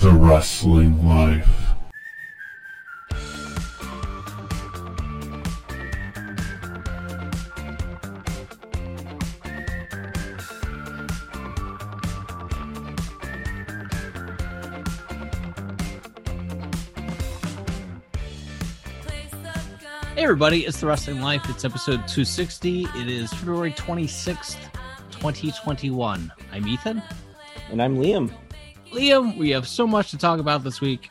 The Wrestling Life. Hey everybody, it's the Wrestling Life. It's episode 260. It is February 26th, 2021. I'm Ethan. And I'm Liam. Liam, we have so much to talk about this week.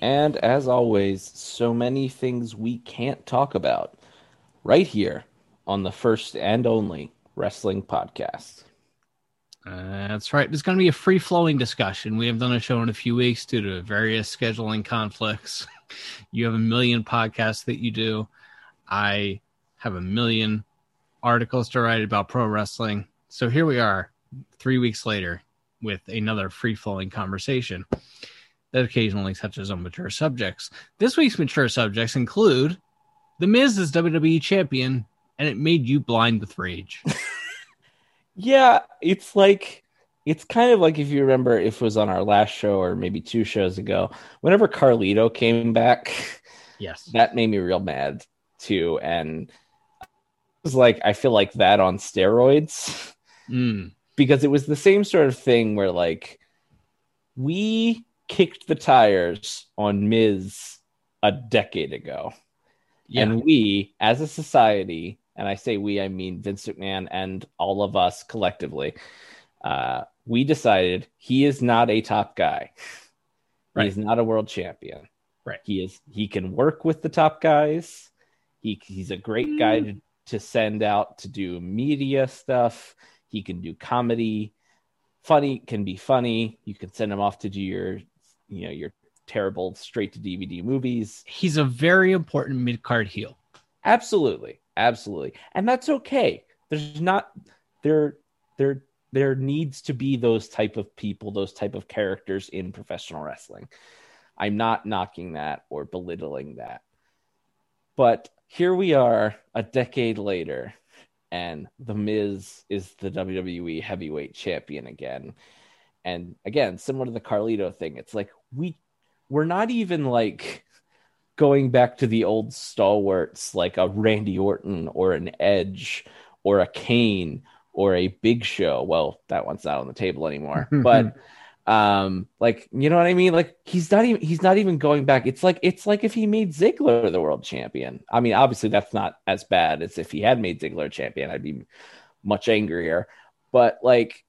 And as always, so many things we can't talk about right here on the first and only wrestling podcast. Uh, that's right. It's going to be a free flowing discussion. We have done a show in a few weeks due to various scheduling conflicts. You have a million podcasts that you do. I have a million articles to write about pro wrestling. So here we are, three weeks later, with another free flowing conversation that occasionally touches on mature subjects. This week's mature subjects include The Miz is WWE champion, and it made you blind with rage. Yeah, it's like it's kind of like if you remember if it was on our last show or maybe two shows ago, whenever Carlito came back, yes. that made me real mad too. And it was like I feel like that on steroids. Mm. Because it was the same sort of thing where like we kicked the tires on Miz a decade ago. Yeah. And we, as a society, and I say we, I mean Vince McMahon and all of us collectively, uh, we decided he is not a top guy. Right. He's not a world champion. Right. He is. He can work with the top guys. He he's a great guy to, to send out to do media stuff. He can do comedy. Funny can be funny. You can send him off to do your, you know, your terrible straight to DVD movies. He's a very important mid card heel. Absolutely, absolutely, and that's okay. There's not there there there needs to be those type of people, those type of characters in professional wrestling. I'm not knocking that or belittling that, but here we are a decade later, and the Miz is the WWE Heavyweight Champion again. And again, similar to the Carlito thing, it's like we we're not even like going back to the old stalwarts like a Randy Orton or an Edge or a Kane or a Big Show. Well, that one's not on the table anymore, but um like you know what I mean? Like he's not even he's not even going back. It's like it's like if he made Ziggler the world champion. I mean, obviously that's not as bad as if he had made Ziggler champion. I'd be much angrier. But like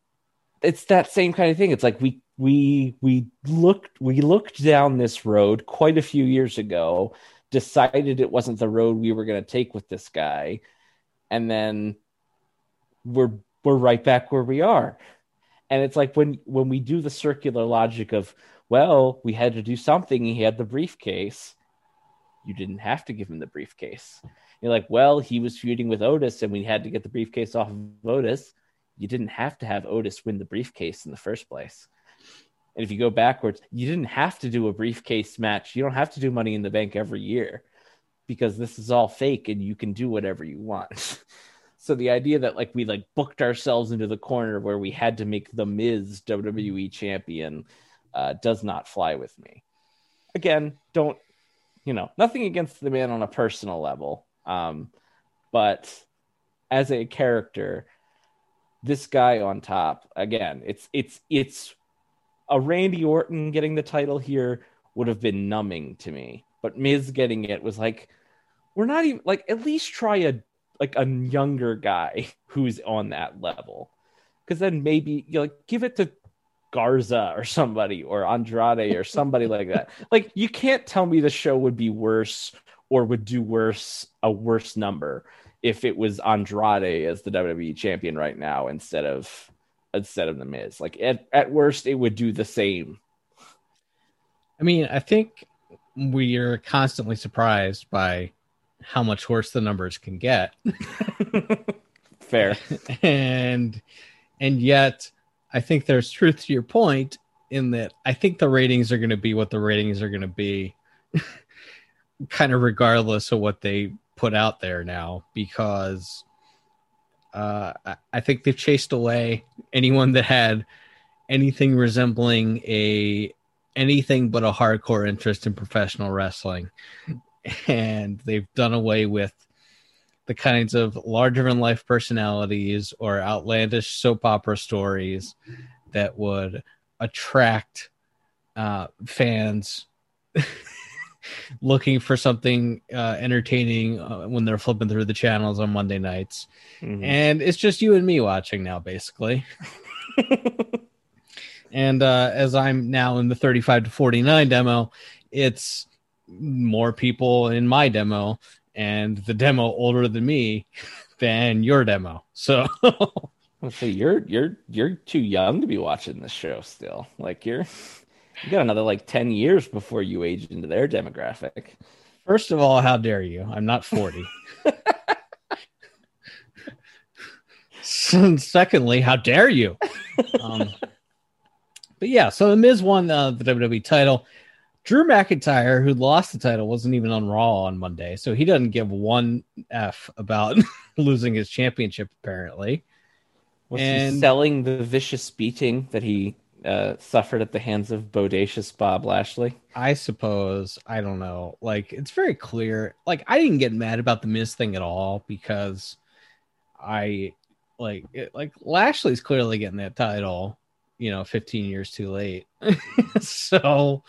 it's that same kind of thing. It's like we we we looked we looked down this road quite a few years ago, decided it wasn't the road we were going to take with this guy, and then we're we're right back where we are. And it's like when when we do the circular logic of well, we had to do something. He had the briefcase. You didn't have to give him the briefcase. You're like, well, he was feuding with Otis, and we had to get the briefcase off of Otis. You didn't have to have Otis win the briefcase in the first place. And if you go backwards, you didn't have to do a briefcase match. You don't have to do Money in the Bank every year because this is all fake and you can do whatever you want. so the idea that like we like booked ourselves into the corner where we had to make the Miz WWE champion uh, does not fly with me. Again, don't you know nothing against the man on a personal level, um, but as a character, this guy on top again, it's it's it's a Randy Orton getting the title here would have been numbing to me, but Miz getting it was like, we're not even like at least try a like a younger guy who's on that level, because then maybe you like give it to Garza or somebody or Andrade or somebody like that. Like you can't tell me the show would be worse or would do worse a worse number if it was Andrade as the WWE champion right now instead of instead of the Miz. Like at, at worst, it would do the same. I mean, I think we are constantly surprised by how much worse the numbers can get. Fair. and and yet I think there's truth to your point in that I think the ratings are going to be what the ratings are going to be kind of regardless of what they put out there now because uh, I- I think they've chased away anyone that had anything resembling a anything but a hardcore interest in professional wrestling. And they've done away with the kinds of larger than life personalities or outlandish soap opera stories that would attract uh, fans looking for something uh, entertaining uh, when they're flipping through the channels on Monday nights. Mhm. And it's just you and me watching now, basically. and uh, as I'm now in the 35 to 49 demo, it's more people in my demo and the demo older than me than your demo. So So you're you're you're too young to be watching this show still. Like you're you got another like 10 years before you age into their demographic. First of all, how dare you? I'm not 40. Secondly, how dare you? Um, but yeah, so the Miz won uh, the WWE title. Drew McIntyre, who lost the title, wasn't even on Raw on Monday, so he doesn't give one f about losing his championship. Apparently, Was he selling the vicious beating that he uh, suffered at the hands of bodacious Bob Lashley? I suppose I don't know. Like it's very clear. Like I didn't get mad about the Miz thing at all because I like it, like Lashley's clearly getting that title. You know, 15 years too late. so,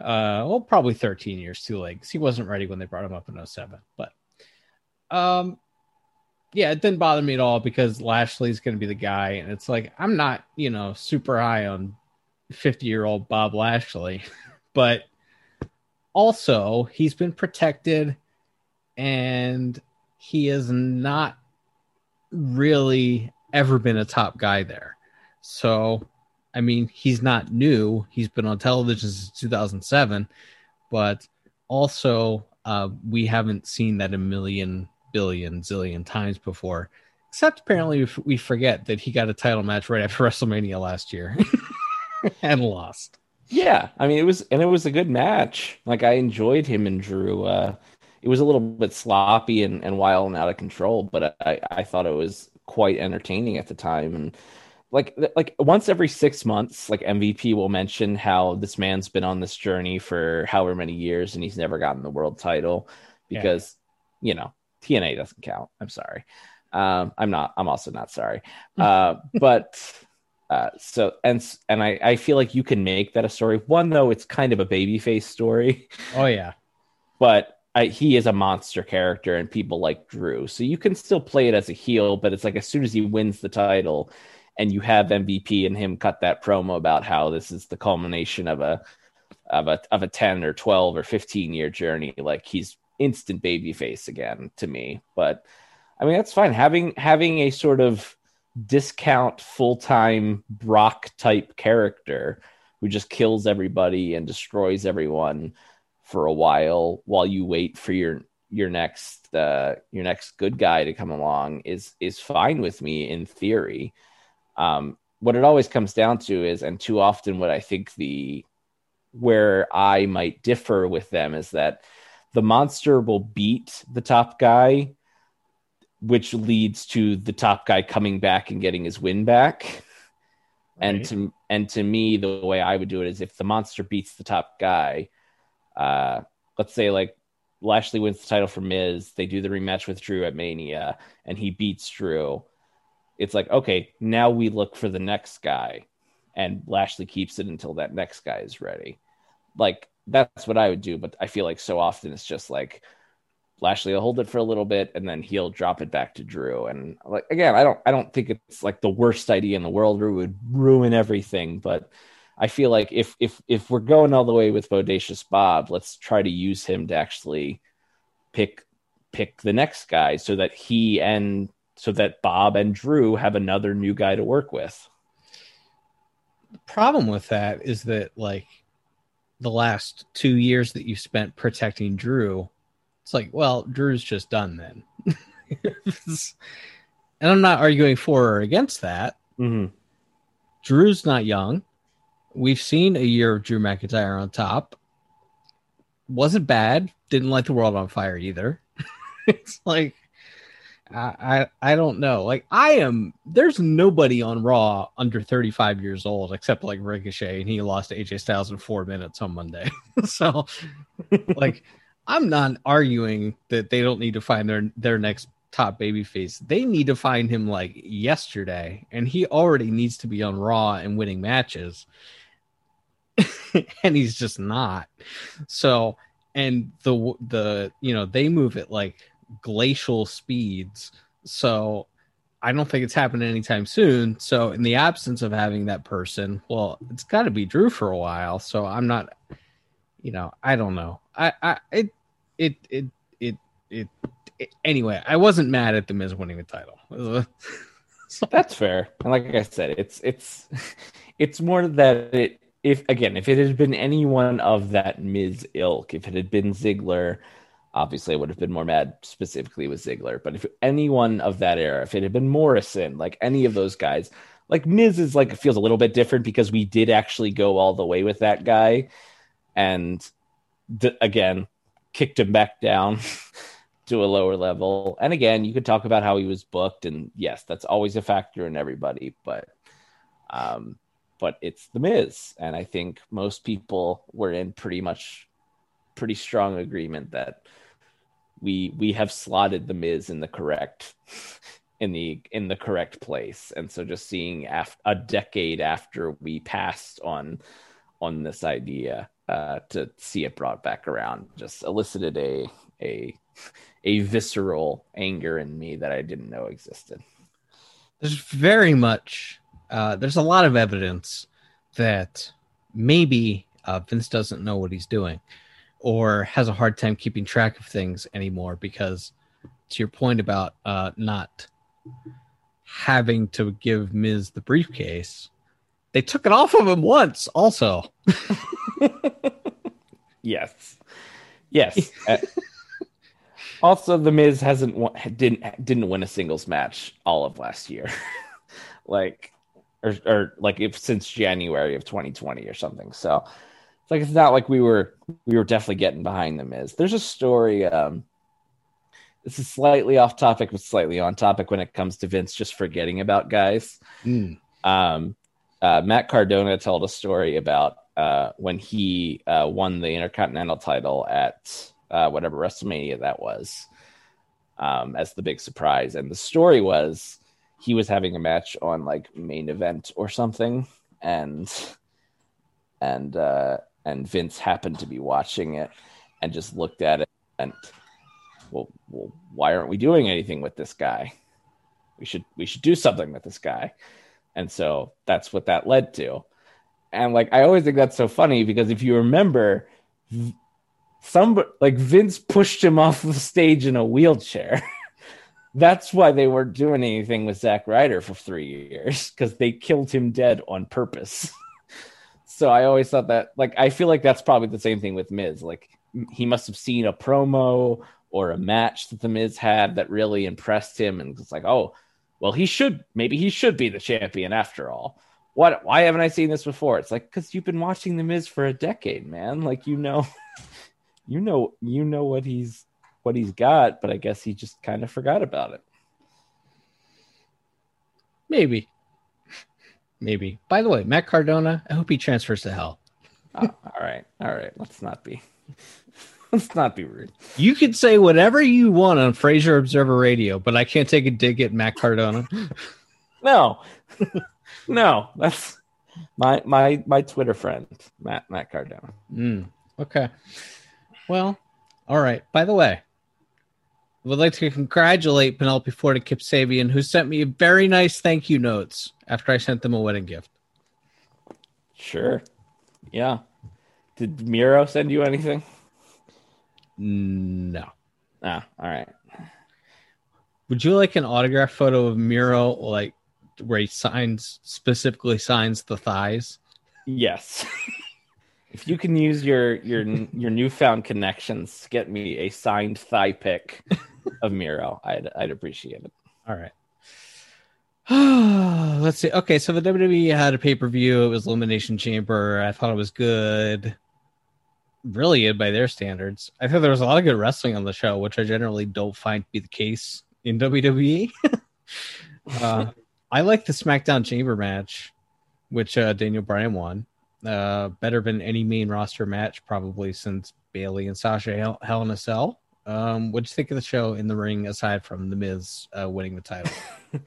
uh, well, probably 13 years too late because he wasn't ready when they brought him up in 07. But, um, yeah, it didn't bother me at all because Lashley's going to be the guy, and it's like I'm not, you know, super high on 50 year old Bob Lashley, but also he's been protected and he has not really ever been a top guy there. So, I mean, he's not new. He's been on television since 2007, but also uh, we haven't seen that a million, billion, zillion times before. Except apparently we forget that he got a title match right after WrestleMania last year and lost. Yeah, I mean it was and it was a good match. Like I enjoyed him and Drew. Uh, it was a little bit sloppy and, and wild and out of control, but I, I thought it was quite entertaining at the time. And like like once every six months, like MVP will mention how this man's been on this journey for however many years and he's never gotten the world title Yeah. because you know TNA doesn't count. I'm sorry. Um, I'm not. I'm also not sorry. Uh, but uh, so and and I, I feel like you can make that a story. One though, it's kind of a babyface story, Oh yeah. but I, he is a monster character, and people like Drew, so you can still play it as a heel. But it's like as soon as he wins the title, and you have MVP and him cut that promo about how this is the culmination of a of a of a ten or twelve or fifteen year journey, like he's instant babyface again to me. But I mean that's fine. Having having a sort of discount full time Brock type character who just kills everybody and destroys everyone for a while while you wait for your your next uh your next good guy to come along is is fine with me in theory um what it always comes down to is and too often what i think the where i might differ with them is that the monster will beat the top guy which leads to the top guy coming back and getting his win back. And to and to me the way i would do it is if the monster beats the top guy uh let's say like lashley wins the title for miz they do the rematch with drew at mania and he beats drew it's like okay now we look for the next guy and lashley keeps it until that next guy is ready like that's what i would do but i feel like so often it's just like Lashley will hold it for a little bit and then he'll drop it back to Drew. And like again, I don't I don't think it's like the worst idea in the world or would ruin everything, but I feel like if if if we're going all the way with Bodacious Bob, let's try to use him to actually pick pick the next guy so that he and so that Bob and Drew have another new guy to work with. the problem with that is that like the last two years that you spent protecting Drew, it's like, well, Drew's just done then. and I'm not arguing for or against that. Mm-hmm. Drew's not young. We've seen a year of Drew McIntyre on top. Wasn't bad. Didn't light the world on fire either. it's like I, I don't know. Like I am there's nobody on Raw under 35 years old except like Ricochet and he lost AJ Styles in 4 minutes on Monday. so like I'm not arguing that they don't need to find their their next top baby face. They need to find him like yesterday and he already needs to be on Raw and winning matches. and he's just not. So and the the you know they move it like glacial speeds. So I don't think it's happening anytime soon. So in the absence of having that person, well, it's got to be Drew for a while. So I'm not, you know, I don't know. I, I, it, it, it, it, it. it anyway, I wasn't mad at the Miz winning the title. that's fair. And like I said, it's it's it's more that it if again if it had been anyone of that Miz ilk, if it had been Ziggler Obviously, I would have been more mad specifically with Ziggler. But if anyone of that era, if it had been Morrison, like any of those guys, like Miz is like feels a little bit different because we did actually go all the way with that guy, and again kicked him back down to a lower level. And again, you could talk about how he was booked, and yes, that's always a factor in everybody. But um, but it's the Miz, and I think most people were in pretty much pretty strong agreement that we we have slotted the Miz in the correct in the in the correct place, and so just seeing af- a decade after we passed on on this idea uh, to see it brought back around just elicited a a a visceral anger in me that I didn't know existed. There's very much uh, there's a lot of evidence that maybe uh, Vince doesn't know what he's doing or has a hard time keeping track of things anymore because to your point about uh, not having to give Miz the briefcase, they took it off of him once also. yes. Yes. uh, also the Miz hasn't won, didn't didn't win a singles match all of last year. like or, or like if since January of 2020 or something. So it's like it's not like we were we were definitely getting behind the Miz. There's a story. Um, this is slightly off topic, but slightly on topic when it comes to Vince just forgetting about guys. Mm. Um, uh, Matt Cardona told a story about uh, when he uh, won the Intercontinental title at uh, whatever WrestleMania that was um, as the big surprise. And the story was he was having a match on like main event or something, and and uh, and Vince happened to be watching it and just looked at it and well, well why aren't we doing anything with this guy? We should we should do something with this guy. And so that's what that led to. And like I always think that's so funny because if you remember some like Vince pushed him off the stage in a wheelchair. that's why they weren't doing anything with Zack Ryder for three years because they killed him dead on purpose. So I always thought that, like, I feel like that's probably the same thing with Miz. Like, he must have seen a promo or a match that the Miz had that really impressed him, and it's like, oh, well, he should maybe he should be the champion after all. What? Why haven't I seen this before? It's like because you've been watching the Miz for a decade, man. Like you know, you know, you know what he's what he's got, but I guess he just kind of forgot about it. Maybe. Maybe. By the way, Matt Cardona, I hope he transfers to hell. oh, all right. All right. Let's not be let's not be rude. You can say whatever you want on Frasier Observer Radio, but I can't take a dig at Matt Cardona. no. no, that's my my my Twitter friend, Matt Matt Cardona. Mm, okay. Well, all right. By the way, would like to congratulate Penelope Ford and Kip Sabian, who sent me very nice thank you notes after I sent them a wedding gift. Sure. Yeah. Did Miro send you anything? No. Ah, all right. Would you like an autograph photo of Miro, like where he signs specifically signs the thighs? Yes. if you can use your your your newfound connections, get me a signed thigh pick of Miro. I'd I'd appreciate it. All right. Let's see. Okay, so the WWE had a pay per view. It was Elimination Chamber. I thought it was good, really good by their standards. I thought there was a lot of good wrestling on the show, which I generally don't find to be the case in WWE. uh, I like the SmackDown Chamber match, which uh, Daniel Bryan won. Uh, better than any main roster match probably since Bayley and Sasha Hell, Hell in a Cell. Um, what'd you think of the show in the ring aside from the Miz uh, winning the title?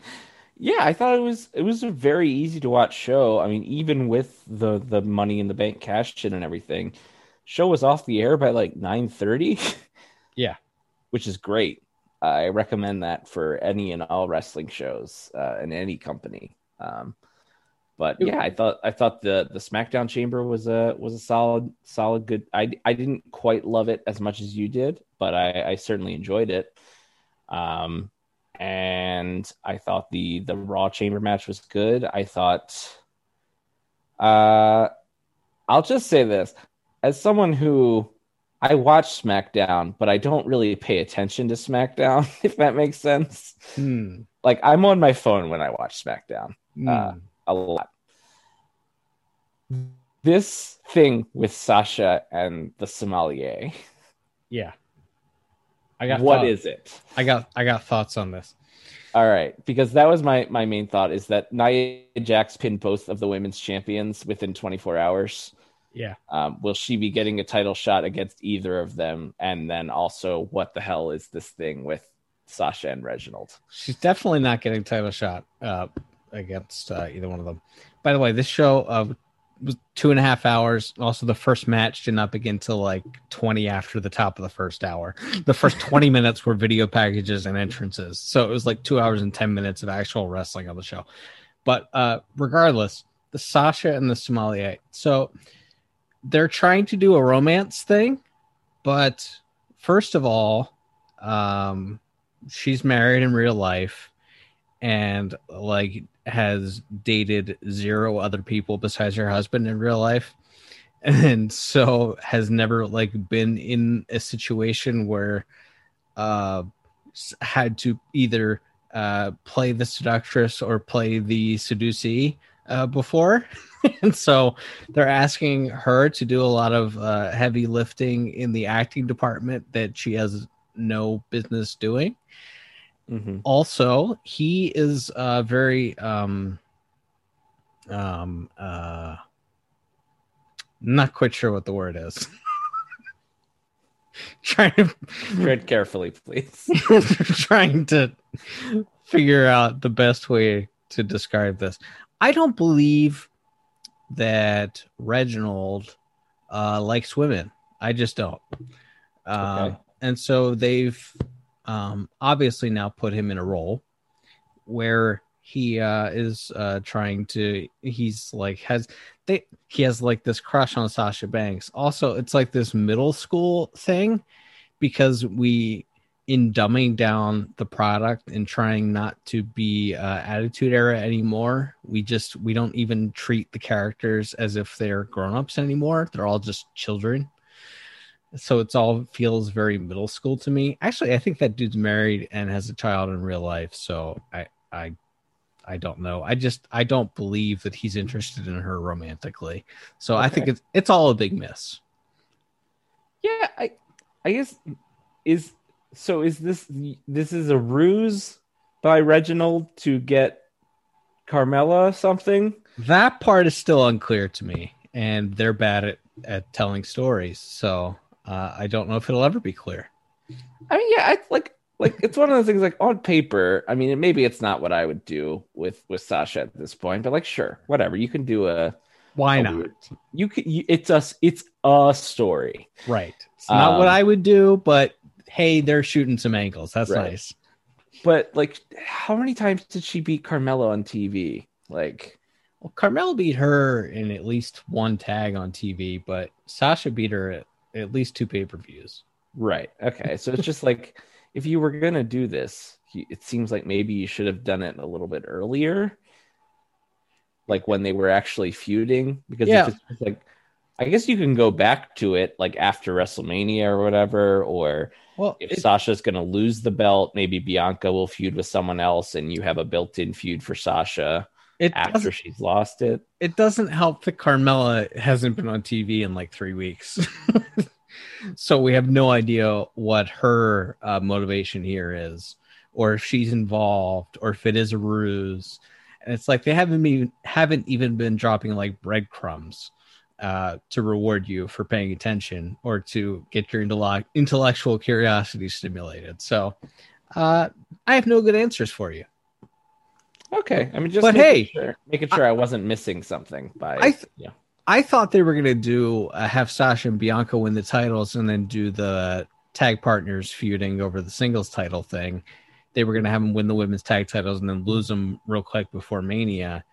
yeah, I thought it was it was a very easy to watch show. I mean, even with the the Money in the Bank cash in and everything, show was off the air by like nine thirty. yeah, which is great. I recommend that for any and all wrestling shows uh, in any company. Um, but yeah, I thought I thought the the SmackDown Chamber was a was a solid solid good. I I didn't quite love it as much as you did, but I, I certainly enjoyed it. Um, and I thought the the Raw Chamber match was good. I thought, uh, I'll just say this as someone who I watch SmackDown, but I don't really pay attention to SmackDown, if that makes sense. Hmm. Like I'm on my phone when I watch SmackDown Hmm. uh, a lot. This thing with Sasha and the sommelier, yeah, I got what thought- is it? I got I got thoughts on this. All right, because that was my my main thought is that Nia Jax pinned both of the women's champions within 24 hours. Yeah, Um, will she be getting a title shot against either of them? And then also, what the hell is this thing with Sasha and Reginald? she's definitely not getting title shot uh, against uh, either one of them. By the way, this show uh, was two and a half hours. Also, the first match did not begin till like twenty after the top of the first hour. The first twenty minutes were video packages and entrances, so it was like two hours and ten minutes of actual wrestling on the show. But uh, regardless, the Sasha and the sommelier. So they're trying to do a romance thing, but first of all, um, she's married in real life and like has dated zero other people besides her husband in real life. And so has never like been in a situation where uh had to either uh play the seductress or play the seducee uh before. And so they're asking her to do a lot of uh heavy lifting in the acting department that she has no business doing Mm-hmm. also he is uh very um um uh not quite sure what the word is trying to read carefully, please. trying to figure out the best way to describe this i don't believe that reginald uh likes women i just don't uh, Okay. and so they've um, obviously now put him in a role where he uh, is uh, trying to he's like has they he has like this crush on Sasha Banks. Also, it's like this middle school thing because we in dumbing down the product and trying not to be uh, attitude era anymore we just we don't even treat the characters as if they're grown-ups anymore they're all just children so it's all feels very middle school to me. Actually i think that dude's married and has a child in real life so i i i don't know. I just i don't believe that he's interested in her romantically. So i think it's it's all a big miss. Yeah, I I guess is so is this this is a ruse by Reginald to get Carmella something? that part is still unclear to me and they're bad at at telling stories so uh, i don't know if it'll ever be clear I mean, yeah, I like like it's one of those things like on paper. I mean, maybe it's not what I would do with with Sasha at this point, but like, sure, whatever. You can do a why a not weird- You can. You, it's a it's a story. right it's not what Um, i would do but hey they're shooting some angles that's Right. nice But like, how many times did she beat Carmella on TV? Like, Well, Carmel beat her in at least one tag on TV, but Sasha beat her at at least two pay per views. right? Okay, so it's just like if you were gonna do this, it seems like maybe you should have done it a little bit earlier, like when they were actually feuding. Because Yeah. it's just like, I guess you can go back to it like after WrestleMania or whatever, or Well, if it, Sasha's going to lose the belt, maybe Bianca will feud with someone else, and you have a built-in feud for Sasha it, after she's lost it. it doesn't help that Carmella hasn't been on TV in like three weeks. so we have no idea what her uh, motivation here is. or if she's involved or if it is a ruse. And it's like they haven't even haven't even been dropping like breadcrumbs uh, to reward you for paying attention or to get your intellect- intellectual curiosity stimulated. So uh, I have no good answers for you. Okay, I mean, just But making hey, sure, making sure I, wasn't missing something by I th- yeah. I thought they were gonna do uh, have Sasha and Bianca win the titles and then do the tag partners feuding over the singles title thing. They were gonna have them win the women's tag titles and then lose them real quick before Mania,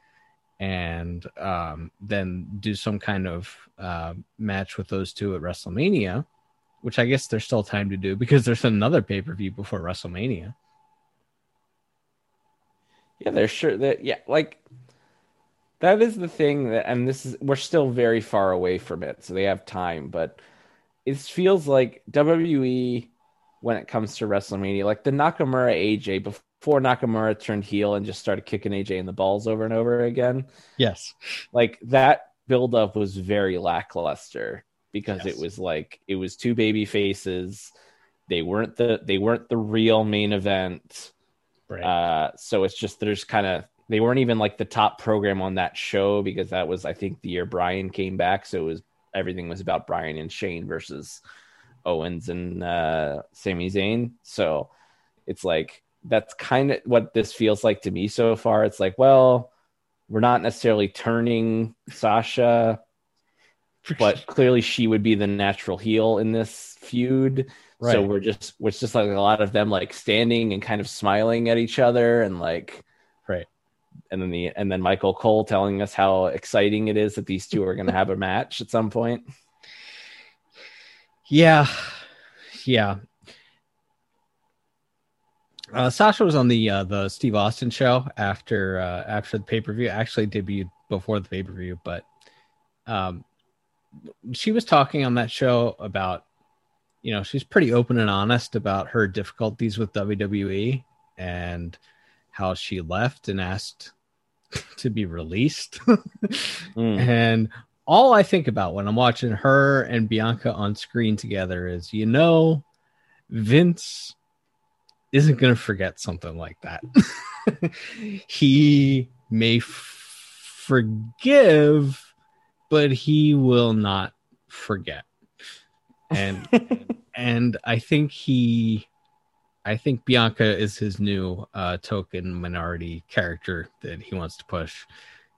and um, then do some kind of uh, match with those two at WrestleMania, which I guess there's still time to do because there's another pay per view before WrestleMania. Yeah, they're sure that yeah, like that is the thing that and this is we're still very far away from it, so they have time, but it feels like WWE when it comes to WrestleMania, like the Nakamura AJ before Nakamura turned heel and just started kicking AJ in the balls over and over again. Yes. Like that buildup was very lackluster because Yes. it was like it was two baby faces. They weren't the they weren't the real main event. Right. Uh, so it's just there's kind of they weren't even like the top program on that show because that was I think the year Bryan came back, so it was everything was about Bryan and Shane versus Owens and uh, Sami Zayn. So it's like that's kind of what this feels like to me so far. It's like, well, we're not necessarily turning Sasha, but clearly she would be the natural heel in this feud. Right. So we're just it's just like a lot of them like standing and kind of smiling at each other and like Right. and then the and then Michael Cole telling us how exciting it is that these two are going to have a match at some point. Yeah, yeah. Uh, Sasha was on the uh, the Steve Austin show after uh, after the pay per view. Actually, debuted before the pay per view, but um, she was talking on that show about you know she's pretty open and honest about her difficulties with WWE and how she left and asked to be released. Mm. And all I think about when I'm watching her and Bianca on screen together is, you know, Vince isn't going to forget something like that. he may f- forgive, but he will not forget. And and I think he I think Bianca is his new uh, token minority character that he wants to push,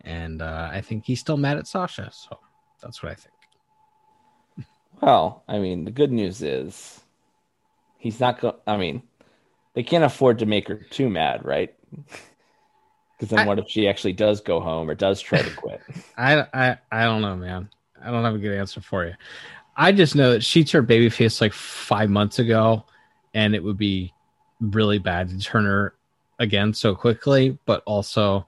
and uh, I think he's still mad at Sasha. So that's what I think. Well, I mean, the good news is he's not going. I mean, they can't afford to make her too mad, right? Because then, I- what if she actually does go home or does try to quit? I, I I don't know, man. I don't have a good answer for you. I just know that she turned babyface like five months ago, and it would be really bad to turn her again so quickly. But also,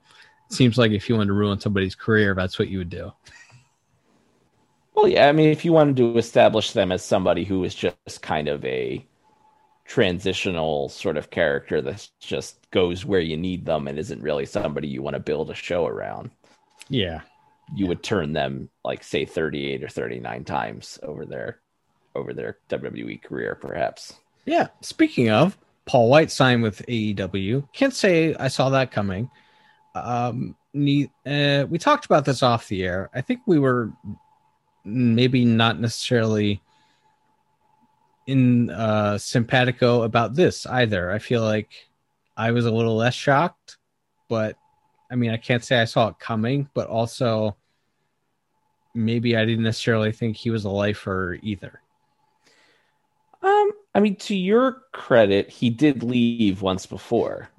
it seems like if you wanted to ruin somebody's career, that's what you would do. well, yeah. I mean, if you wanted to establish them as somebody who is just kind of a transitional sort of character that just goes where you need them and isn't really somebody you want to build a show around, Yeah. You would turn them like say 38 or 39 times over their over their WWE career, perhaps. Yeah. Speaking of, Paul White signed with AEW. Can't say I saw that coming. Um, ne- uh, we talked about this off the air. I think we were maybe not necessarily in uh, simpatico about this either. I feel like I was a little less shocked, but I mean, I can't say I saw it coming, but also maybe I didn't necessarily think he was a lifer either. Um, I mean, to your credit, he did leave once before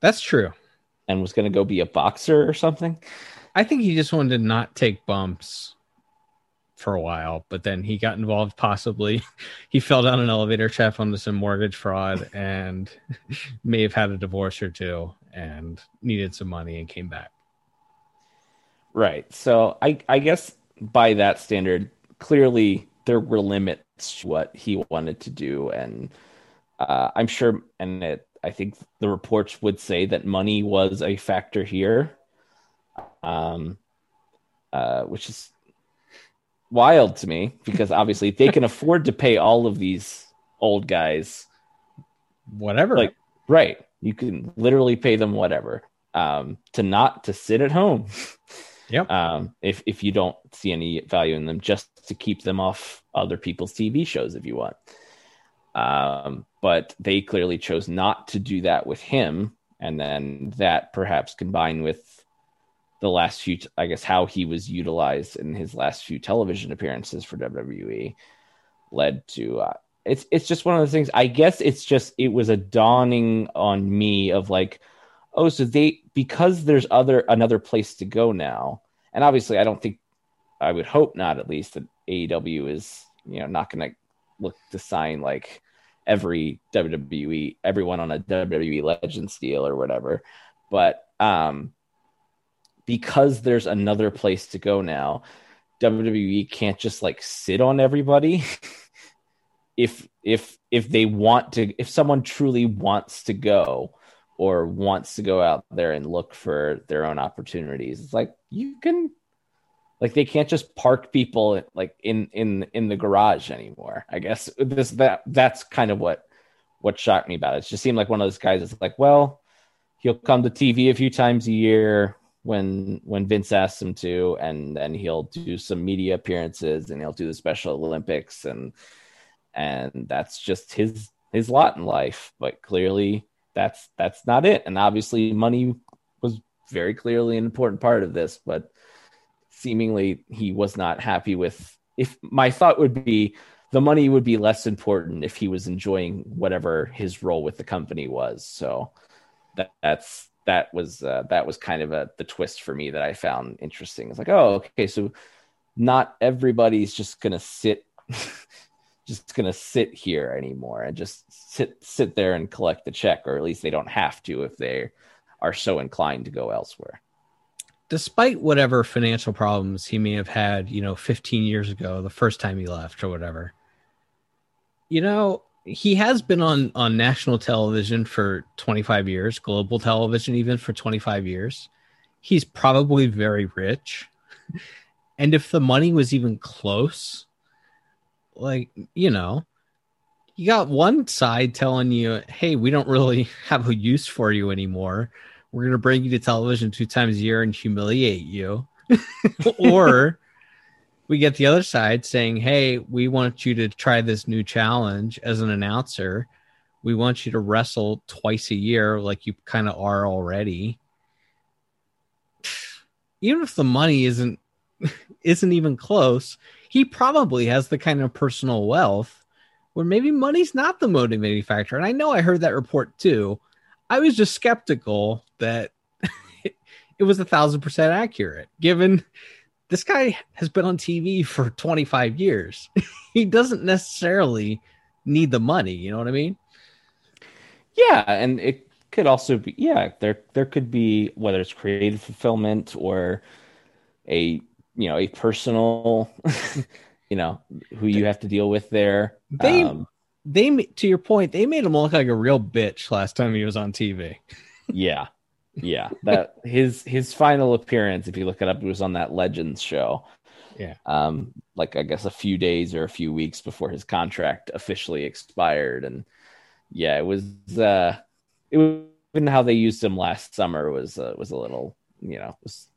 That's true. and was going to go be a boxer or something. I think he just wanted to not take bumps for a while, but then he got involved. Possibly, he fell down an elevator shaft onto some mortgage fraud and may have had a divorce or two and needed some money and came back. Right. So I I guess by that standard, clearly there were limits to what he wanted to do, and uh, I'm sure, and it, I think the reports would say that money was a factor here, um, uh, which is wild to me because obviously they can afford to pay all of these old guys Whatever. Like, Right. You can literally pay them whatever. Um, to not to sit at home. Yep. Um, if if you don't see any value in them, just to keep them off other people's TV shows if you want. Um, but they clearly chose not to do that with him, and then that perhaps combined with the last few, I guess, how he was utilized in his last few television appearances for WWE, led to uh, it's it's just one of those things. I guess it's just it was a dawning on me of like, oh, so they because there's other another place to go now, and obviously I don't think I would hope not at least that AEW is you know not going to look to sign like every WWE everyone on a WWE Legends deal or whatever, but um because there's another place to go now, WWE can't just like sit on everybody. if if if they want to if someone truly wants to go or wants to go out there and look for their own opportunities it's like you can like they can't just park people like in in in the garage anymore i guess this that that's kind of what what shocked me about it. It just seemed like one of those guys that's like, well, he'll come to TV a few times a year when when Vince asks him to, and then he'll do some media appearances and he'll do the Special Olympics and and that's just his his lot in life. But clearly that's that's not it. And obviously money was very clearly an important part of this, but seemingly he was not happy with if my thought would be the money would be less important if he was enjoying whatever his role with the company was. So that, that's that was uh, that was kind of a the twist for me that I found interesting. It's like, oh, okay, so not everybody's just gonna sit just gonna sit here anymore and just sit sit there and collect the check, or at least they don't have to if they are so inclined to go elsewhere. Despite whatever financial problems he may have had, you know, 15 years ago, the first time he left or whatever, you know, he has been on on national television for 25 years, global television even for 25 years. He's probably very rich. and if the money was even close, like, you know, you got one side telling you, "Hey, we don't really have a use for you anymore. We're going to bring you to television two times a year and humiliate you." or we get the other side saying, "Hey, we want you to try this new challenge as an announcer. We want you to wrestle twice a year, like you kind of are already." Even if the money isn't isn't even close, he probably has the kind of personal wealth where maybe money's not the motivating factor. And I know I heard that report too. I was just skeptical that it was a thousand percent accurate, given this guy has been on TV for 25 years. he doesn't necessarily need the money, you know what I mean? Yeah, and it could also be yeah, there there could be whether it's creative fulfillment or a you know, a personal you know, who you have to deal with there. They um, they to your point, they made him look like a real bitch last time he was on TV. yeah yeah, that his his final appearance, if you look it up, it was on that Legends show. Yeah. Um, like I guess a few days or a few weeks before his contract officially expired, and yeah, it was uh, it was even how they used him last summer was uh, was a little, you know, was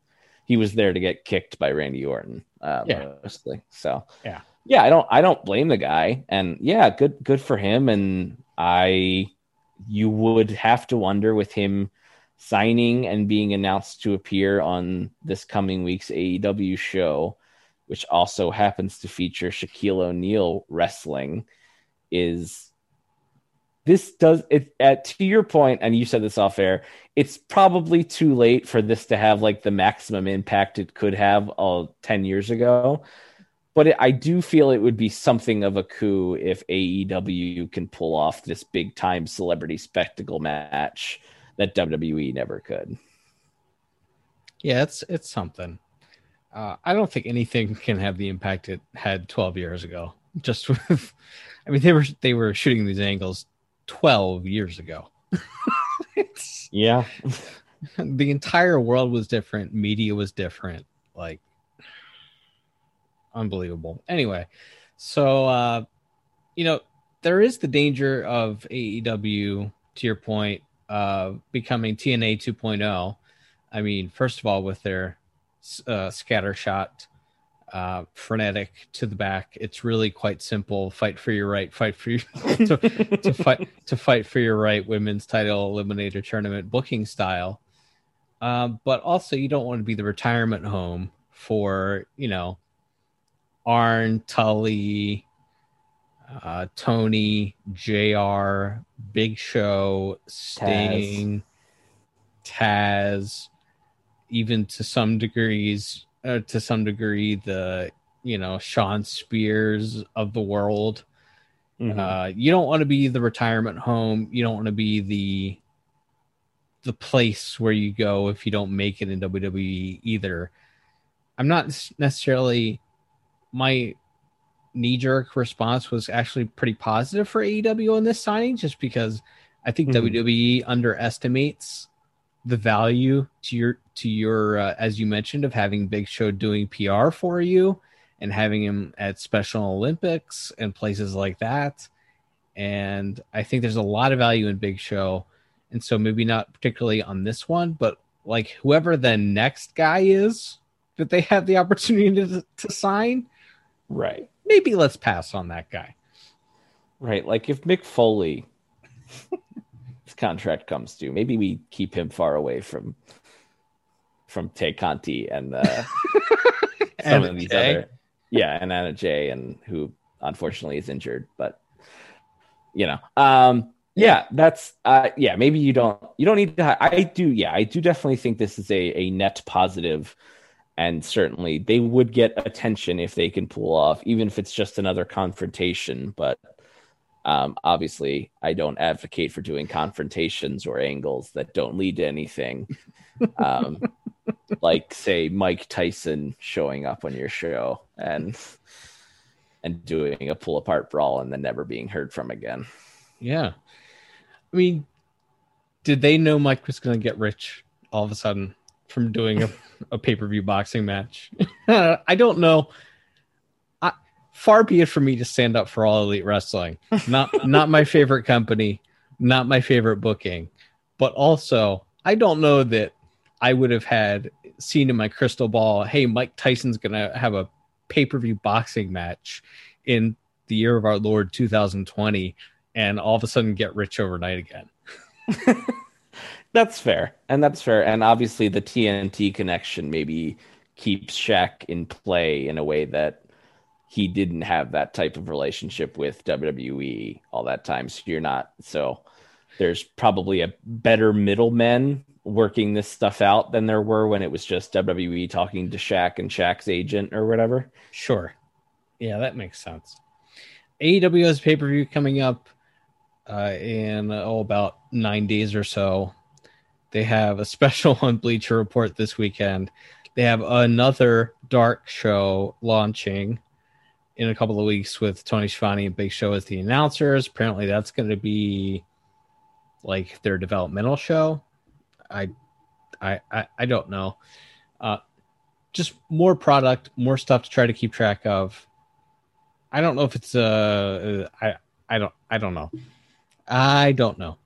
he was there to get kicked by Randy Orton, uh, yeah. mostly. So yeah, yeah, I don't I don't blame the guy, and yeah, good good for him, and I you would have to wonder with him signing and being announced to appear on this coming week's AEW show, which also happens to feature Shaquille O'Neal wrestling, is this does it at to your point, and you said this off air. It's probably too late for this to have like the maximum impact it could have uh, 10 years ago. But it, I do feel it would be something of a coup if AEW can pull off this big time celebrity spectacle match that WWE never could. Yeah, it's it's something. Uh, I don't think anything can have the impact it had 12 years ago. Just with, I mean, they were they were shooting these angles 12 years ago. yeah, the entire world was different. Media was different. Like, unbelievable. Anyway, so uh, you know, there is the danger of AEW to your point, uh, becoming TNA 2.0. I mean, first of all, with their uh, scatter shot, uh, frenetic to the back, it's really quite simple. Fight for your right. Fight for your to, to fight to fight for your right. Women's title eliminator tournament booking style. Um, but also, you don't want to be the retirement home for you know Arn, Tully, uh, Tony, JR, Big Show, Sting, Taz, Taz even to some degrees, uh, to some degree, the you know Shawn Spears of the world. Mm-hmm. Uh, you don't want to be the retirement home. You don't want to be the the place where you go if you don't make it in WWE either. I'm not necessarily my knee jerk response was actually pretty positive for AEW on this signing, just because I think mm-hmm. WWE underestimates the value to your to your uh, as you mentioned of having Big Show doing PR for you and having him at Special Olympics and places like that. And I think there's a lot of value in Big Show, and so maybe not particularly on this one, but like whoever the next guy is that they have the opportunity to, to sign, Right. Maybe let's pass on that guy. Right. Like if Mick Foley his contract comes due, maybe we keep him far away from from Tay Conti and uh, some of these Jay. other yeah, and Anna Jay and who unfortunately is injured, but you know. Um yeah, that's uh yeah, maybe you don't you don't need to I do yeah, I do definitely think this is a a net positive and certainly they would get attention if they can pull off, even if it's just another confrontation. But um, obviously, I don't advocate for doing confrontations or angles that don't lead to anything. Um, like, say, Mike Tyson showing up on your show and and doing a pull apart brawl and then never being heard from again. Yeah, I mean, did they know Mike was going to get rich all of a sudden? From doing a, a pay per view boxing match. I don't know. I, far be it for me to stand up for all elite wrestling. Not not my favorite company, not my favorite booking, but also I don't know that I would have had seen in my crystal ball. Hey, Mike Tyson's gonna have a pay per view boxing match in the year of our Lord 2020, and all of a sudden get rich overnight again. That's fair, and that's fair, and obviously the TNT connection maybe keeps Shaq in play in a way that he didn't have that type of relationship with WWE all that time. So you're not so there's probably a better middleman working this stuff out than there were when it was just WWE talking to Shaq and Shaq's agent or whatever. Sure. Yeah, that makes sense. AEW has pay per view coming up uh, in oh, about nine days or so. They have a special on Bleacher Report this weekend. They have another dark show launching in a couple of weeks with Tony Schiavone and Big Show as the announcers. Apparently, that's going to be like their developmental show. I, I, I, I don't know. Uh, just more product, more stuff to try to keep track of. I don't know if it's uh, I, I don't, I don't know. I don't know.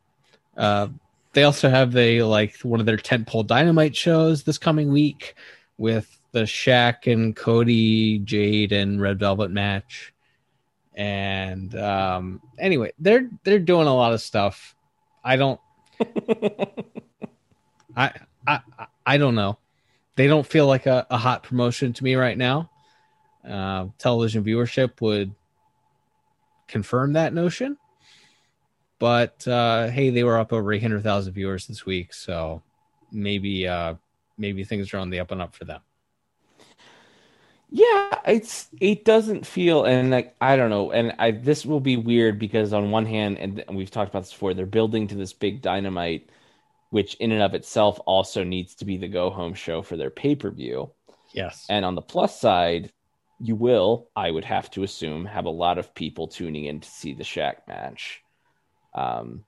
Uh, they also have a like one of their tentpole dynamite shows this coming week with the Shaq and Cody Jade and Red Velvet match. And um anyway, they're they're doing a lot of stuff. I don't I I I don't know. They don't feel like a, a hot promotion to me right now. Uh, television viewership would confirm that notion. But uh, hey, they were up over 800,000 viewers this week, so maybe uh, maybe things are on the up and up for them. Yeah, it's it doesn't feel and like I don't know, and I this will be weird because on one hand, and we've talked about this before, they're building to this big dynamite, which in and of itself also needs to be the go home show for their pay per view. Yes, and on the plus side, you will, I would have to assume, have a lot of people tuning in to see the Shaq match um,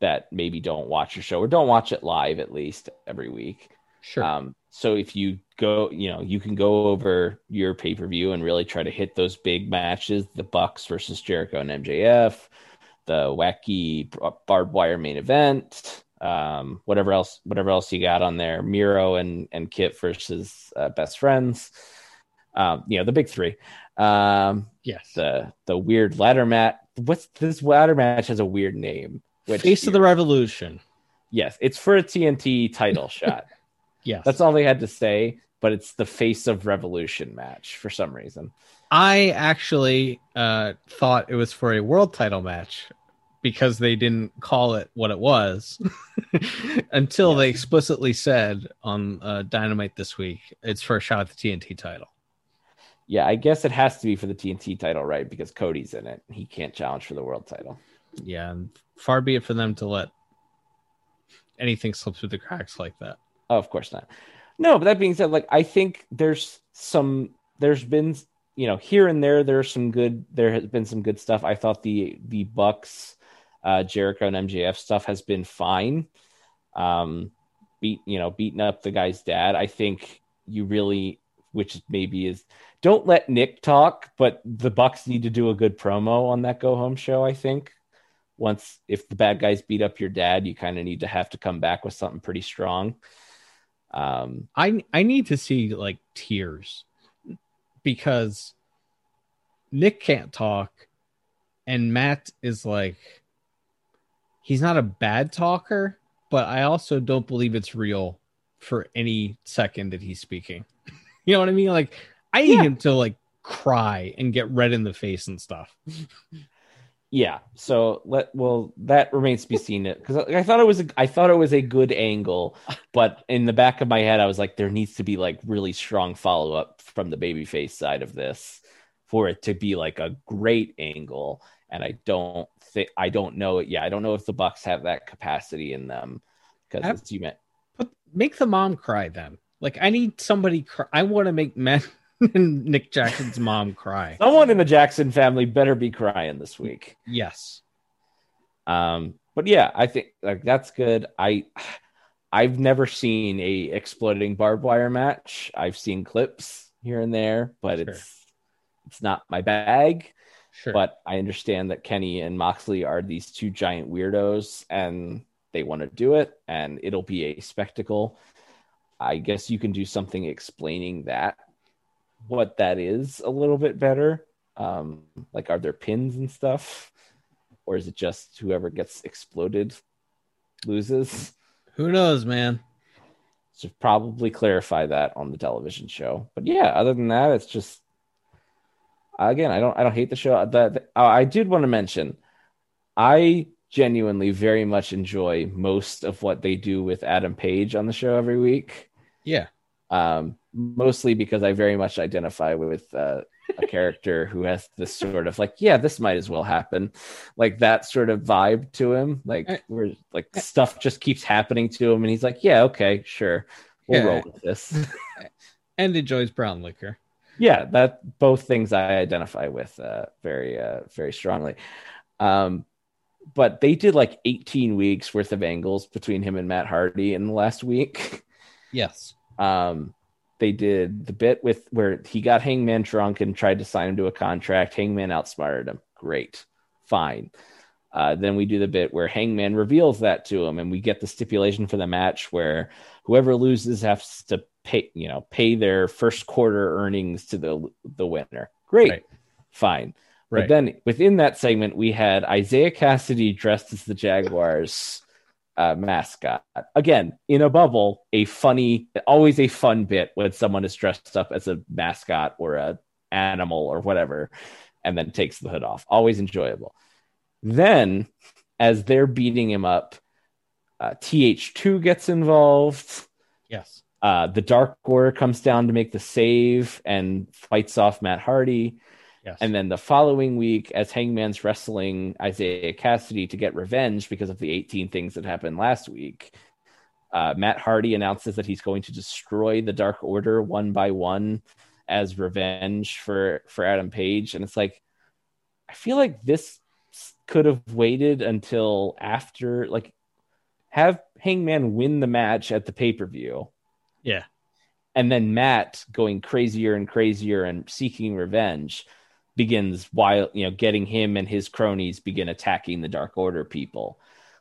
that maybe don't watch your show or don't watch it live at least every week. Sure. Um, so if you go, you know, you can go over your pay per view and really try to hit those big matches: the Bucks versus Jericho and MJF, the wacky barbed wire main event. Um, whatever else, whatever else you got on there, Miro and and Kip versus uh, best friends. Um, you know the big three. Um, Yes. the the weird ladder match. What's this ladder match has a weird name? Which Face of the Revolution. yes, it's for a TNT title shot. Yes. That's all they had to say. But it's the face of Revolution match for some reason. I actually uh, thought it was for a world title match because they didn't call it what it was until they explicitly said on uh, Dynamite this week it's for a shot at the TNT title. Yeah, I guess it has to be for the TNT title, right? Because Cody's in it. He can't challenge for the world title. Yeah, and far be it for them to let anything slip through the cracks like that. Oh, of course not. No, but that being said, like I think there's some there's been you know here and there there's some good there has been some good stuff. I thought the the Bucks, uh, Jericho and MJF stuff has been fine. Um, beat you know beating up the guy's dad. I think you really, which maybe is don't let Nick talk, but the Bucks need to do a good promo on that go home show. I think once if the bad guys beat up your dad, you kind of need to have to come back with something pretty strong. Um, I I need to see like tears because Nick can't talk and Matt is like he's not a bad talker, but I also don't believe it's real for any second that he's speaking. You know what I mean? Like I need Yeah. him to like cry and get red in the face and stuff. yeah so let well that remains to be seen because I, I thought it was a, i thought it was a good angle but in the back of my head i was like there needs to be like really strong follow-up from the babyface side of this for it to be like a great angle and i don't think i don't know it yeah i don't know if the bucks have that capacity in them because you meant But make the mom cry then. Like I need somebody cry. I want to make Matt and Nick Jackson's mom cry. someone in the jackson family better be crying this week Yes. Um, but yeah, I think like that's good. I I've never seen a exploding barbed wire match. I've seen clips here and there, but Sure. it's it's not my bag. Sure. But I understand that Kenny and Moxley are these two giant weirdos and they want to do it and it'll be a spectacle. I guess you can do something explaining that what that is a little bit better. Um, like are there pins and stuff? Or is it just whoever gets exploded loses? Who knows, man? So probably clarify that on the television show. But yeah, other than that, it's just again, I don't I don't hate the show. Uh, I did want to mention, I genuinely very much enjoy most of what they do with Adam Page on the show every week. Yeah. Um, mostly because I very much identify with uh, a character who has this sort of like, yeah, this might as well happen, like that sort of vibe to him. Like Eh. where like stuff just keeps happening to him, and he's like, yeah, okay, sure, we'll Yeah. roll with this. And enjoys brown liquor. yeah, that both things I identify with uh, very uh, very strongly. Um, but they did like 18 weeks worth of angles between him and Matt Hardy in the last week. Yes. Um, they did the bit with where he got Hangman drunk and tried to sign him to a contract. Hangman outsmarted him. Great, fine. Uh, then we do the bit where Hangman reveals that to him, and we get the stipulation for the match where whoever loses has to pay, you know, pay their first quarter earnings to the the winner. Great, Right. fine. Right. But then within that segment, we had Isiah Kassidy dressed as the Jaguars uh, mascot. Again, in a bubble, a funny, always a fun bit when someone is dressed up as a mascot or a animal or whatever, and then takes the hood off. Always enjoyable. Then, as they're beating him up, uh, TH2 gets involved. yes. Uh, the Dark Order comes down to make the save and fights off Matt Hardy. Yes. And then the following week, as Hangman's wrestling Isiah Kassidy to get revenge because of the 18 things that happened last week, uh, Matt Hardy announces that he's going to destroy the Dark Order one by one as revenge for for Adam Page. And it's like, I feel like this could have waited until after, like, have Hangman win the match at the pay per view yeah. and then Matt going crazier and crazier and seeking revenge. Begins while you know getting him and his cronies begin attacking the Dark Order people,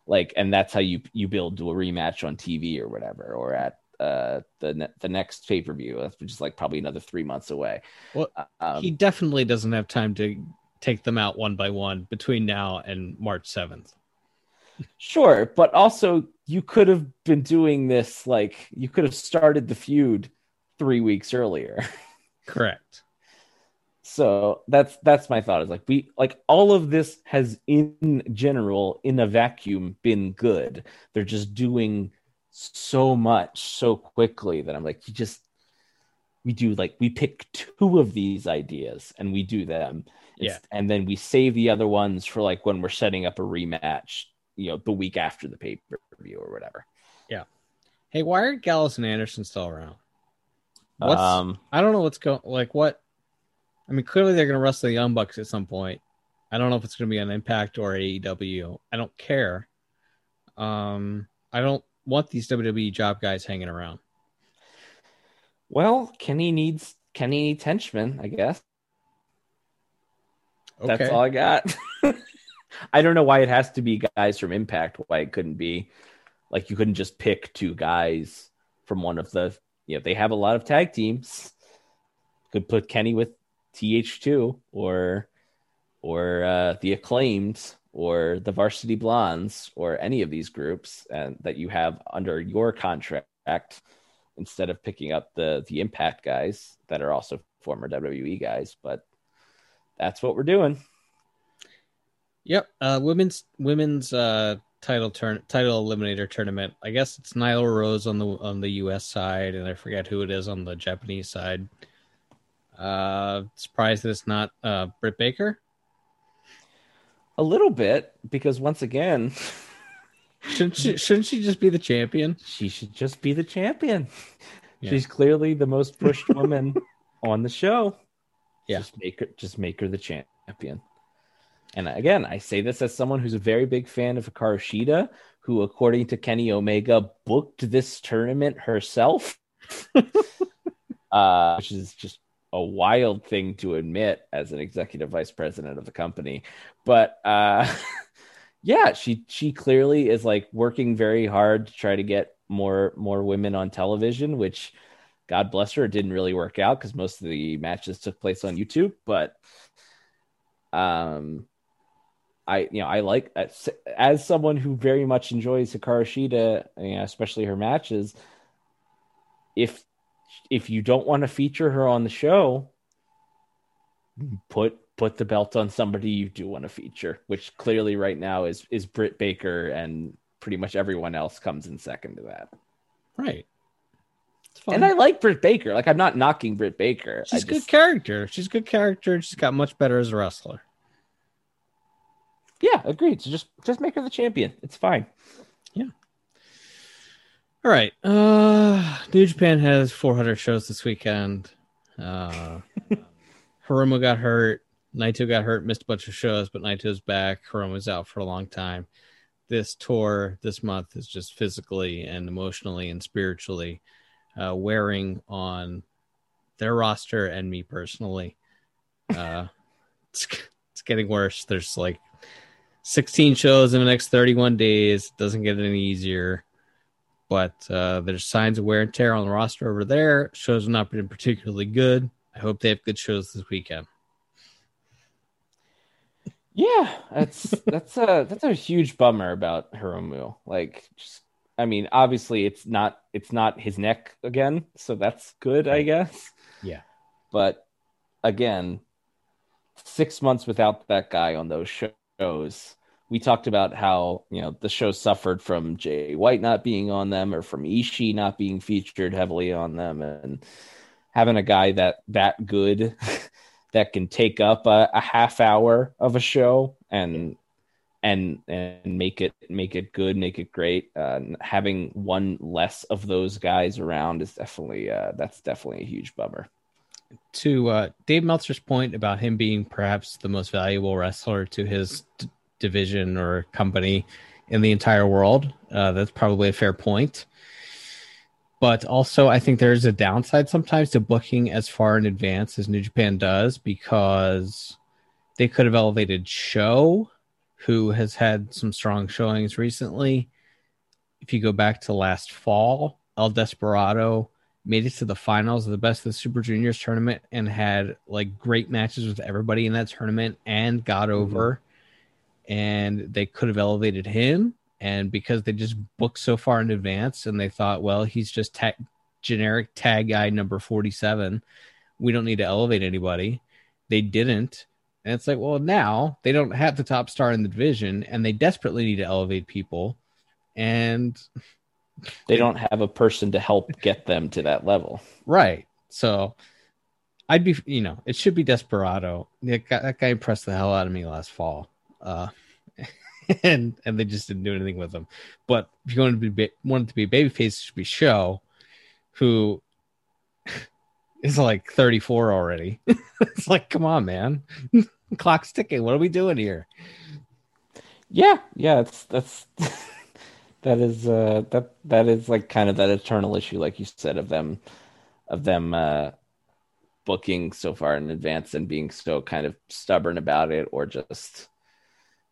like, and that's how you you build to a rematch on TV or whatever, or at uh the ne- the next pay per view, which is like probably another three months away. Well, Um, he definitely doesn't have time to take them out one by one between now and March 7th. Sure, but also you could have been doing this like you could have started the feud three weeks earlier. Correct. So that's that's my thought is like we like all of this has in general in a vacuum been good. They're just doing so much so quickly that I'm like you just we do like we pick two of these ideas and we do them. Yeah. And then we save the other ones for like when we're setting up a rematch, you know, the week after the pay per view or whatever. Yeah. Hey, why are Gallows and Anderson still around? What's Um, I don't know what's going like what I mean clearly they're gonna wrestle the Young Bucks at some point. I don't know if it's gonna be an impact or AEW. I don't care. Um I don't want these WWE job guys hanging around. well, Kenny needs Kenny needs henchmen, I guess. Okay. That's all I got. I don't know why it has to be guys from Impact. Why it couldn't be like you couldn't just pick two guys from one of the. You know, they have a lot of tag teams. Could put Kenny with TH2 or or uh, the Acclaimed or the Varsity Blondes or any of these groups and that you have under your contract instead of picking up the the Impact guys that are also former WWE guys. But that's what we're doing. Yep. Uh women's women's uh title turn title eliminator tournament. I guess it's Nyla Rose on the on the US side and I forget who it is on the Japanese side. Uh surprised that it's not uh Britt Baker. A little bit because once again, Shouldn't she shouldn't she just be the champion? she should just be the champion. Yeah. She's clearly the most pushed woman on the show. Yeah. Just make her just make her the champion. And again, I say this as someone who's a very big fan of Hikaru Shida, who, according to Kenny Omega, booked this tournament herself. uh, which is just a wild thing to admit as an executive vice president of the company. But uh yeah, she she clearly is like working very hard to try to get more more women on television, which God bless her, it didn't really work out because most of the matches took place on YouTube. But um, I you know I like as, as someone who very much enjoys Hikaru Shida, you know, especially her matches. If if you don't want to feature her on the show, put put the belt on somebody you do want to feature, which clearly right now is is Britt Baker, and pretty much everyone else comes in second to that. Right. And I like Britt Baker. Like I'm not knocking Britt Baker. she's a good character. She's a good character. She's got much better as a wrestler. Yeah, agreed. So just just make her the champion. It's fine. All right. Uh New Japan has 400 shows this weekend. Uh Hiromu got hurt. Naito got hurt, missed a bunch of shows, but Naito's back. Hiromu's out for a long time. This tour this month is just physically and emotionally and spiritually uh, wearing on their roster and me personally. Uh, it's, it's getting worse. There's like 16 shows in the next 31 days. Doesn't get any easier but uh, there's signs of wear and tear on the roster over there. Shows have not been particularly good. I hope they have good shows this weekend. Yeah, that's that's a that's a huge bummer about Hiromu. Like, just I mean, obviously it's not it's not his neck again, so that's good, I guess. Yeah. But again, six months without that guy on those shows. We talked about how you know the show suffered from Jay White not being on them, or from Ishii not being featured heavily on them, and having a guy that that good that can take up a, a half hour of a show and and and make it make it good, make it great. Uh, having one less of those guys around is definitely uh, that's definitely a huge bummer. To uh, Dave Meltzer's point about him being perhaps the most valuable wrestler to his division or company in the entire world, uh, that's probably a fair point. But also, I think there's a downside sometimes to booking as far in advance as New Japan does because They could have elevated Sho, who has had some strong showings recently. If you go back to last fall, El Desperado made it to the finals of the Best of the Super Juniors tournament and had like great matches with everybody in that tournament and got over. And they could have elevated him. And because they just booked so far in advance and they thought, well, he's just ta- generic tag guy number 47, we don't need to elevate anybody. They didn't. And it's like, well, now they don't have the top star in the division and they desperately need to elevate people. And They don't have a person to help get them to that level. Right. So I'd be, you know, it should be Desperado. That guy, that guy impressed the hell out of me last fall. Uh, and and they just didn't do anything with him. But if you want to be wanted to be babyface, it should be Sho, who is like 34 already. it's like, come on, man. Clock's ticking. What are we doing here? Yeah, yeah, it's that's that is uh that that is like kind of that eternal issue, like you said, of them of them uh booking so far in advance and being so kind of stubborn about it or just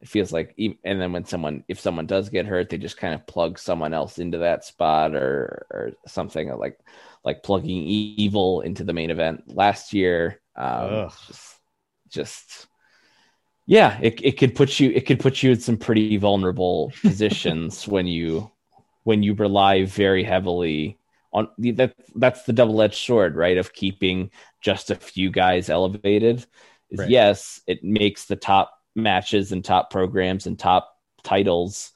it feels like e- and then when someone if someone does get hurt they just kind of plug someone else into that spot or or something like like plugging evil into the main event last year um just just yeah it, it could put you it could put you in some pretty vulnerable positions when you when you rely very heavily on that that's the double-edged sword right of keeping just a few guys elevated Right. yes it makes the top matches and top programs and top titles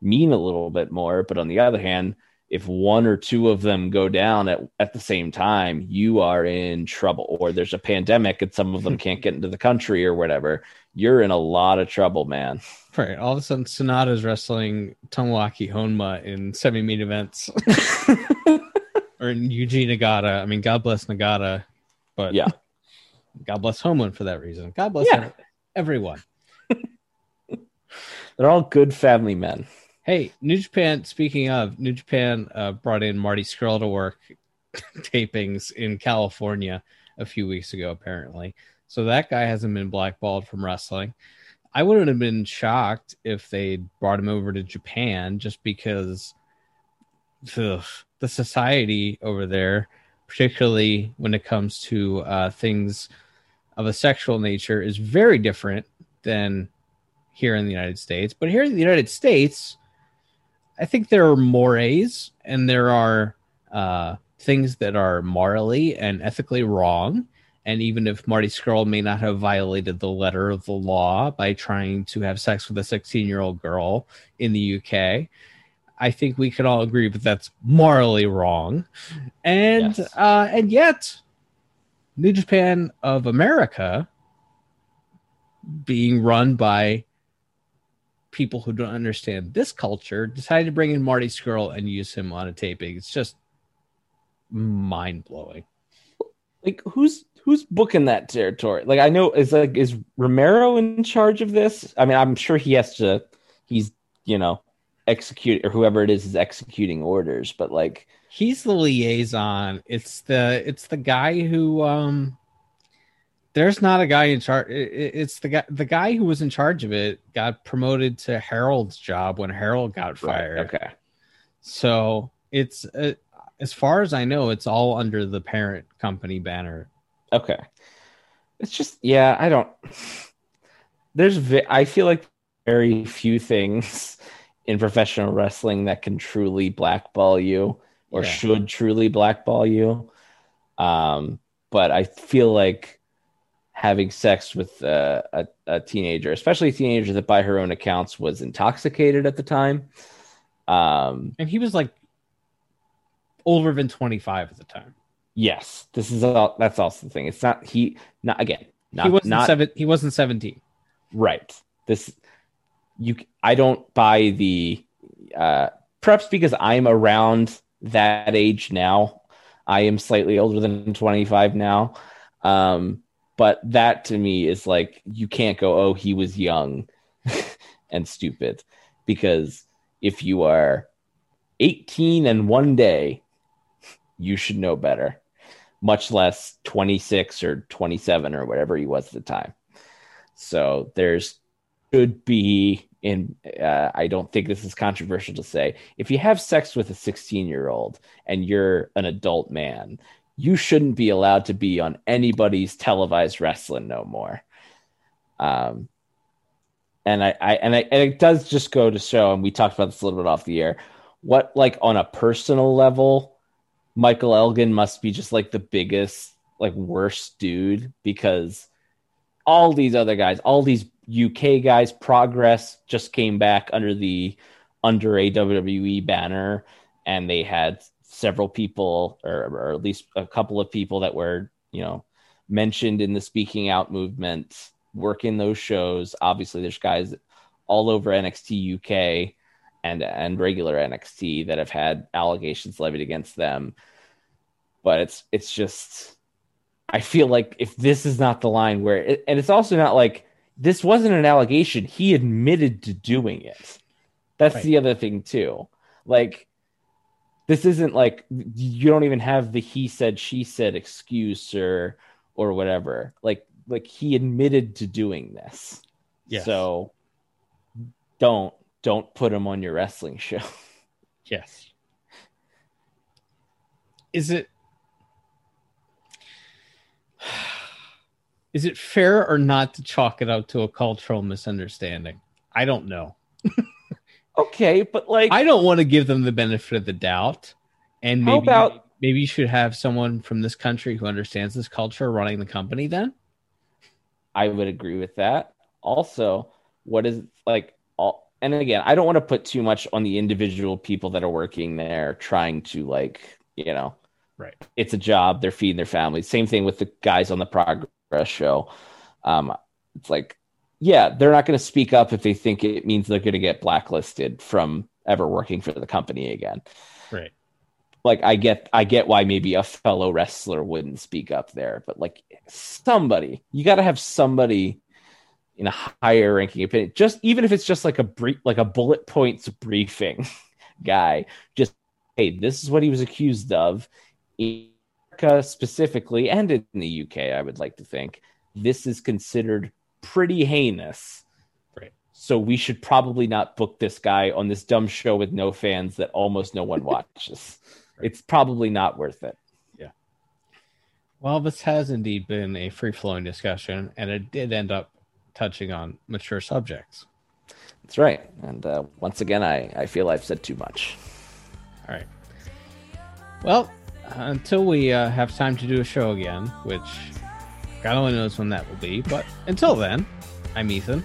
mean a little bit more but on the other hand if one or two of them go down at, at the same time you are in trouble or there's a pandemic and some of them can't get into the country or whatever you're in a lot of trouble man Right. All of a sudden, Sonata's wrestling Tomoaki Honma in semi main events. or in Yuji Nagata. I mean, God bless Nagata, but Yeah. God bless Honma for that reason. God bless Yeah. everyone. They're all good family men Hey, New Japan, speaking of, New Japan uh, brought in Marty Scurll to work tapings in California a few weeks ago, apparently. So that guy hasn't been blackballed from wrestling. I wouldn't have been shocked if they brought him over to Japan just because ugh, the society over there, particularly when it comes to uh, things of a sexual nature, is very different than here in the United States. But here in the United States, I think there are mores and there are uh, things that are morally and ethically wrong. And even if Marty Scurll may not have violated the letter of the law by trying to have sex with a 16 year old girl in the UK, I think we can all agree that that's morally wrong. And Yes. uh, and yet, New Japan of America, being run by people who don't understand this culture, decided to bring in Marty Scurll and use him on a taping. It's just mind blowing. like who's who's booking that territory like i know is like is romero in charge of this i mean i'm sure he has to he's you know execute or whoever it is is executing orders but like He's the liaison. It's the it's the guy who um there's not a guy in charge. It's the guy the guy who was in charge of it got promoted to Harold's job when Harold got fired. okay So it's uh, as far as I know, it's all under the parent company banner. okay it's just yeah i don't there's ve- i feel like very few things in professional wrestling that can truly blackball you or Yeah. should truly blackball you um but i feel like having sex with uh, a, a teenager especially a teenager that by her own accounts was intoxicated at the time. Um And he was like older than 25 at the time. yes this is all that's also the thing. It's not he not again not he wasn't not seven he wasn't 17. right. This you i don't buy the uh perhaps because i'm around that age now. I am slightly older than 25 now. Um but that to me is like you can't go oh he was young and stupid. Because if you are 18 and one day you should know better. Much less 26 or 27 or whatever he was at the time. So there's should be in uh, I don't think this is controversial to say if you have sex with a 16 year old and you're an adult man you shouldn't be allowed to be on anybody's televised wrestling no more. Um and I, I and I and it does just go to show and we talked about this a little bit off the air what like on a personal level Michael Elgin must be just like the biggest like worst dude because all these other guys all these UK guys, Progress just came back under the under a WWE banner, and they had several people, or, or at least a couple of people that were, you know, mentioned in the speaking out movement, working those shows. Obviously, there's guys all over NXT UK and and regular NXT that have had allegations levied against them. But it's it's just I feel like if this is not the line where it, and it's also not like this wasn't an allegation. He admitted to doing it. That's right. the other thing too. Like this isn't like you don't even have the he said she said excuse or or whatever. Like like he admitted to doing this. Yes. So don't don't put him on your wrestling show. Yes. Is it is it fair or not to chalk it up to a cultural misunderstanding? I don't know. okay, but like I don't want to give them the benefit of the doubt. And maybe about, maybe you should have someone from this country who understands this culture running the company then? I would agree with that. Also, what is like all and again, I don't want to put too much on the individual people that are working there trying to like, you know, right. It's a job, they're feeding their families. Same thing with the guys on the progress show. Um, it's like, yeah, they're not going to speak up if they think it means they're going to get blacklisted from ever working for the company again. Right. Like I get, I get why maybe a fellow wrestler wouldn't speak up there, but like somebody, you got to have somebody in a higher ranking opinion. Just even if it's just like a brief, like a bullet points briefing guy. Just hey, this is what he was accused of. America specifically, and in the UK, I would like to think this is considered pretty heinous. Right. So we should probably not book this guy on this dumb show with no fans that almost no one watches. right. It's probably not worth it. Yeah. Well, this has indeed been a free flowing discussion, and it did end up touching on mature subjects. That's right. And uh, once again, I, I feel I've said too much. All right. Well, until we uh, have time to do a show again, which God only knows when that will be. But until then, I'm Ethan.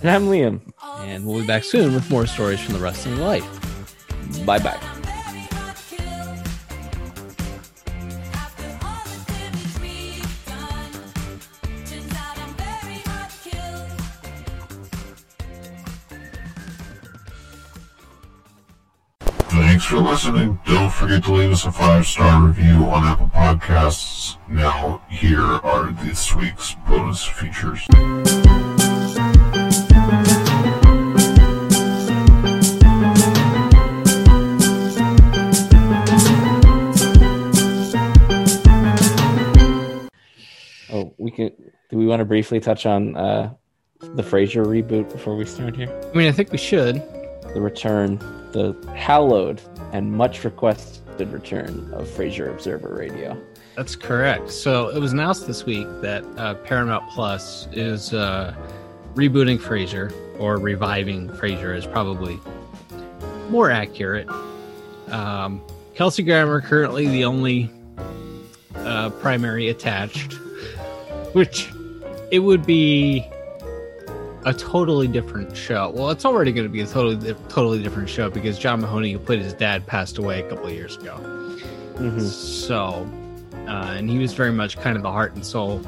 And I'm Liam. And we'll be back soon with more stories from the wrestling life. Bye bye. Thanks for listening. Don't forget to leave us a five star review on Apple Podcasts. Now, here are this week's bonus features. Oh, we could. Do we want to briefly touch on uh, the Frasier reboot before we start here? I mean, I think we should. The return the hallowed and much requested return of Frasier Observer Radio. That's correct. So it was announced this week that uh, Paramount Plus is uh, rebooting Frasier or reviving Frasier is probably more accurate. Um, Kelsey Grammer currently the only uh, primary attached, which it would be a totally different show. Well, it's already going to be a totally totally different show because John Mahoney, who played his dad, passed away a couple of years ago. Mm-hmm. So, uh, and he was very much kind of the heart and soul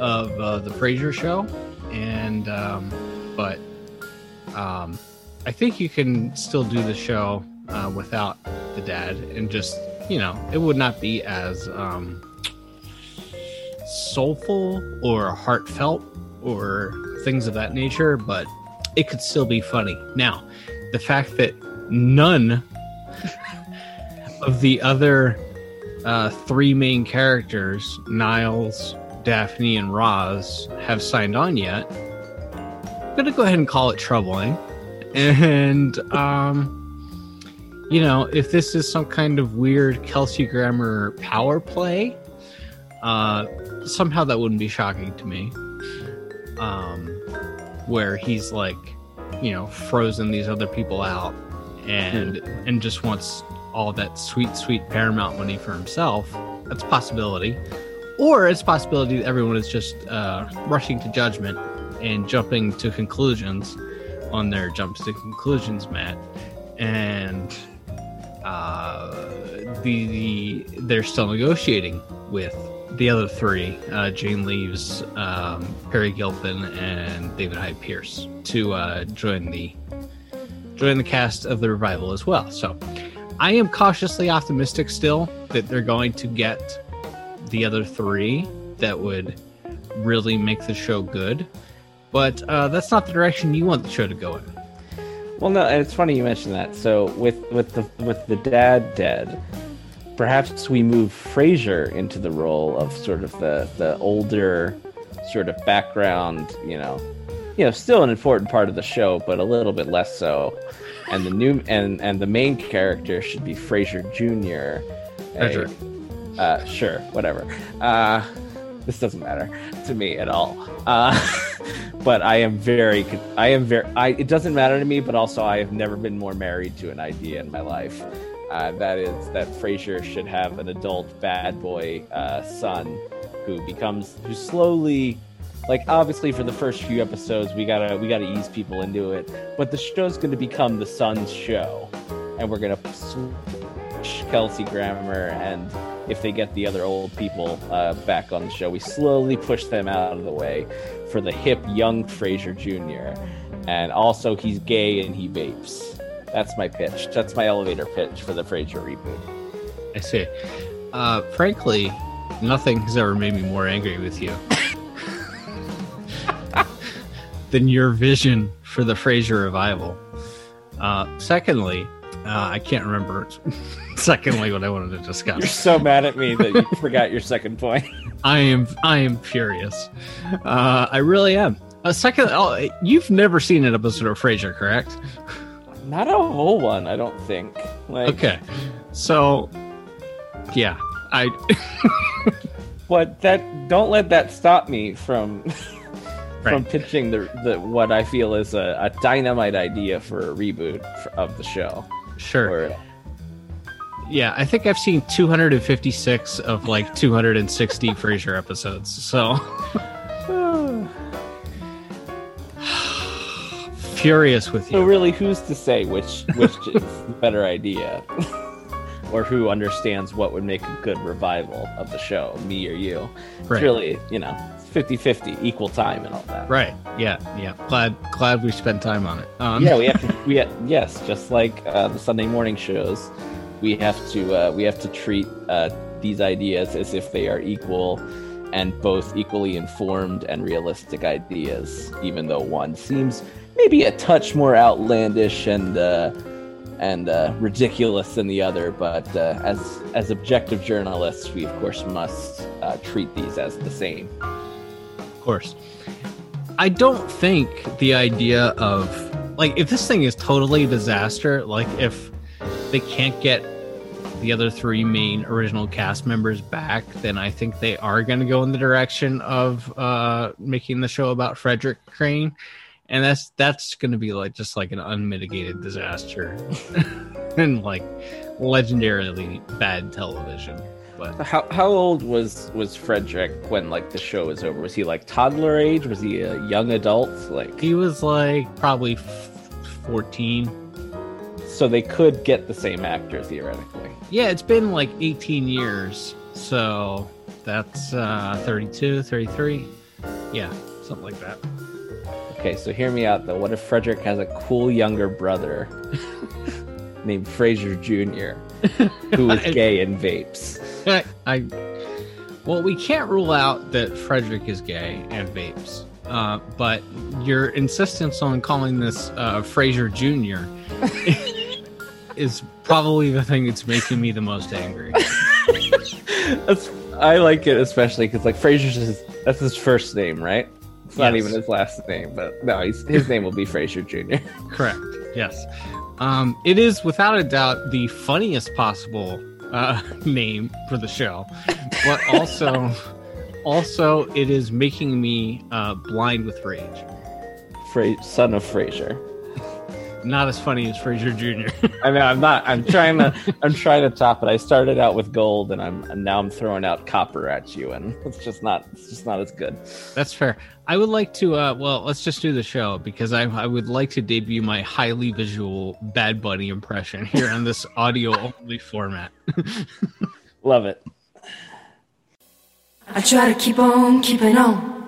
of uh, the Frasier show. And um, but um, I think you can still do the show uh, without the dad, and just you know, it would not be as um, soulful or heartfelt or things of that nature, but it could still be funny. Now, the fact that none of the other uh, three main characters, Niles, Daphne, and Roz, have signed on yet, I'm gonna go ahead and call it troubling. And um you know, if this is some kind of weird Kelsey Grammer power play, uh somehow that wouldn't be shocking to me. Um where he's like, you know, frozen these other people out and and just wants all that sweet, sweet Paramount money for himself. That's a possibility. Or it's a possibility that everyone is just uh, rushing to judgment and jumping to conclusions on their jumps to conclusions mat. And uh, the, the they're still negotiating with the other three uh, Jane Leeves, um, Peri Gilpin, and David Hyde Pierce to uh, join the join the cast of the revival as well. So I am cautiously optimistic still that they're going to get the other three that would really make the show good. But uh, that's not the direction you want the show to go in. Well, no, and it's funny you mentioned that. So with with the with the dad dead, perhaps we move Frasier into the role of sort of the the older sort of background, you know, you know, still an important part of the show, but a little bit less so. And the new and and the main character should be Frasier Jr. A- uh, sure, whatever. Uh, this doesn't matter to me at all. Uh, but I am very, I am very. I, it doesn't matter to me, but also I have never been more married to an idea in my life. Uh, that is that Frasier should have an adult bad boy uh, son who becomes who slowly like obviously for the first few episodes we gotta we gotta ease people into it but the show's gonna become the sun's show and we're gonna switch kelsey grammer and if they get the other old people uh, back on the show we slowly push them out of the way for the hip young Frasier jr and also he's gay and he vapes. That's my pitch. That's my elevator pitch for the Frasier reboot. I see. Uh, frankly, nothing has ever made me more angry with you than your vision for the Frasier revival. Uh, secondly, uh, I can't remember. secondly, what I wanted to discuss. you're so mad at me that you forgot your second point I am I am furious. Uh, I really am. A second, oh, you've never seen an episode of Frasier, correct? not a whole one i don't think like Okay, so yeah, I but that don't let that stop me from from pitching the, the what I feel is a, a dynamite idea for a reboot of the show. sure. Or Yeah, I think I've seen 256 of like 260 Frasier episodes. So furious with you. so really, who's to say which which is the better idea, or who understands what would make a good revival of the show, me or you? It's really, you know, 50-50, equal time and all that. Right. Yeah. Yeah. Glad glad we spent time on it. Um, yeah, we have to. We ha- yes, just like uh, the Sunday morning shows, we have to uh, we have to treat uh, these ideas as if they are equal and both equally informed and realistic ideas, even though one seems maybe a touch more outlandish and uh, and uh, ridiculous than the other. But uh, as as objective journalists, we of course must uh, treat these as the same. Course. I don't think the idea of like if this thing is totally a disaster, like if they can't get the other three main original cast members back, then I think they are going to go in the direction of uh, making the show about Frederick Crane, and that's that's going to be like just like an unmitigated disaster and like legendarily bad television. But How how old was was Frederick when like the show was over? Was he like toddler age? Was he a young adult? Like he was like probably f- 14 so they could get the same actor theoretically. Yeah, it's been like 18 years. So that's uh 32, 33. Yeah, something like that. Okay, so hear me out though. What if Frederick has a cool younger brother named Frasier Jr. who is I- gay and vapes? I, Well, we can't rule out that Frederick is gay and vapes. Uh, but your insistence on calling this uh, Frasier Jr. is probably the thing that's making me the most angry. I like it especially because like Frasier's his, that's his first name, right? It's not Yes. even his last name, but no, he's, his name will be Frasier Jr. Correct. Yes. Um, it is without a doubt the funniest possible uh, name for the show, but also, also it is making me uh, blind with rage. Fra- son of Frasier. Not as funny as Frasier Jr. I mean, I'm not. I'm trying to. I'm trying to top it. I started out with gold, and I'm and now I'm throwing out copper at you, and it's just not. It's just not as good. That's fair. I would like to. Uh, well, let's just do the show because I, I would like to debut my highly visual Bad Bunny impression here on this audio only format. Love it. I try to keep on keeping on.